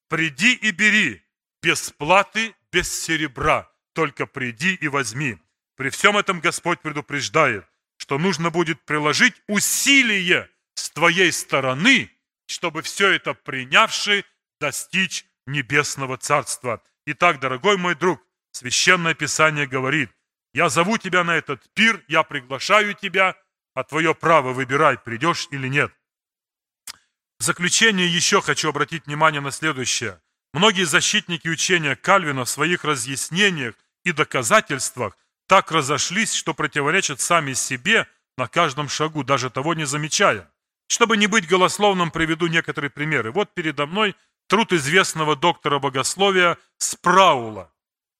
приди и бери, без платы, без серебра, только приди и возьми». При всем этом Господь предупреждает, что нужно будет приложить усилие с твоей стороны, чтобы все это принявши достичь небесного царства. Итак, дорогой мой друг, Священное Писание говорит, я зову тебя на этот пир, я приглашаю тебя, а твое право выбирай, придешь или нет. В заключение еще хочу обратить внимание на следующее. Многие защитники учения Кальвина в своих разъяснениях и доказательствах так разошлись, что противоречат сами себе на каждом шагу, даже того не замечая. Чтобы не быть голословным, приведу некоторые примеры. Вот передо мной труд известного доктора богословия Спраула.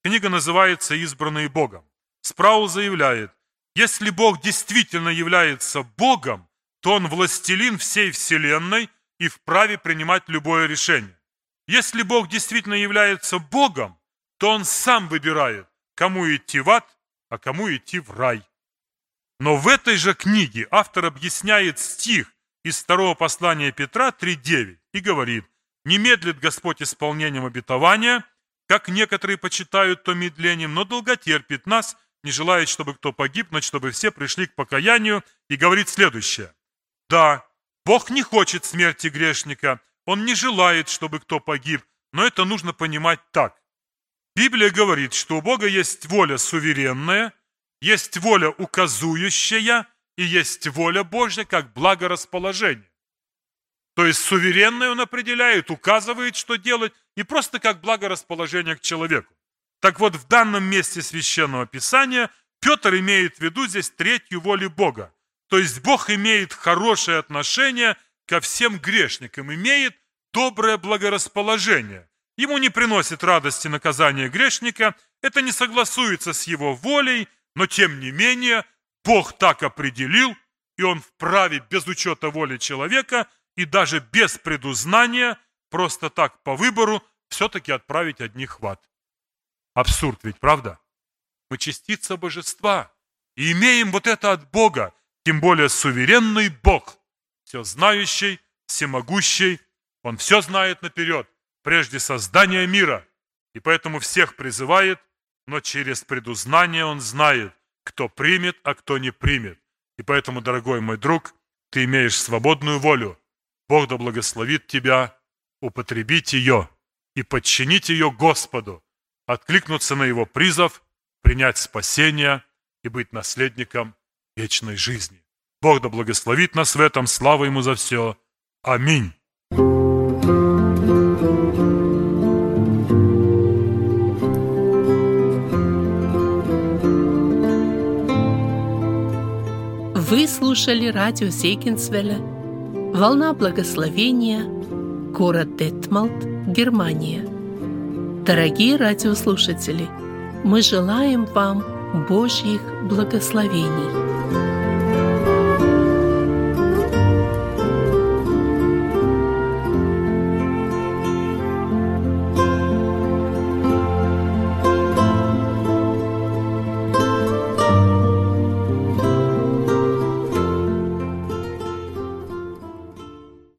Книга называется «Избранные Богом». Спраул заявляет, если Бог действительно является Богом, то Он властелин всей Вселенной и вправе принимать любое решение. Если Бог действительно является Богом, то Он сам выбирает, кому идти в ад, а кому идти в рай. Но в этой же книге автор объясняет стих, из второго послания Петра 3.9 и говорит, «Не медлит Господь исполнением обетования, как некоторые почитают то медлением, но долготерпит нас, не желает, чтобы кто погиб, но чтобы все пришли к покаянию, и говорит следующее. Да, Бог не хочет смерти грешника, Он не желает, чтобы кто погиб, но это нужно понимать так. Библия говорит, что у Бога есть воля суверенная, есть воля указующая, и есть воля Божья как благорасположение. То есть суверенное он определяет, указывает, что делать, и просто как благорасположение к человеку. Так вот, в данном месте Священного Писания Петр имеет в виду здесь третью волю Бога. То есть Бог имеет хорошее отношение ко всем грешникам, имеет доброе благорасположение. Ему не приносит радости наказание грешника, это не согласуется с его волей, но тем не менее Бог так определил, и он вправе без учета воли человека и даже без предузнания просто так по выбору все-таки отправить одних в ад. Абсурд ведь, правда? Мы частица божества и имеем вот это от Бога, тем более суверенный Бог, все знающий, всемогущий, Он все знает наперед, прежде создания мира, и поэтому всех призывает, но через предузнание Он знает, кто примет, а кто не примет. И поэтому, дорогой мой друг, ты имеешь свободную волю. Бог да благословит тебя употребить ее и подчинить ее Господу, откликнуться на Его призыв, принять спасение и быть наследником вечной жизни. Бог да благословит нас в этом. Слава Ему за все. Аминь. Слушали радио Зейкинсвелля «Волна благословения», город Детмалт, Германия. Дорогие радиослушатели, мы желаем вам Божьих благословений.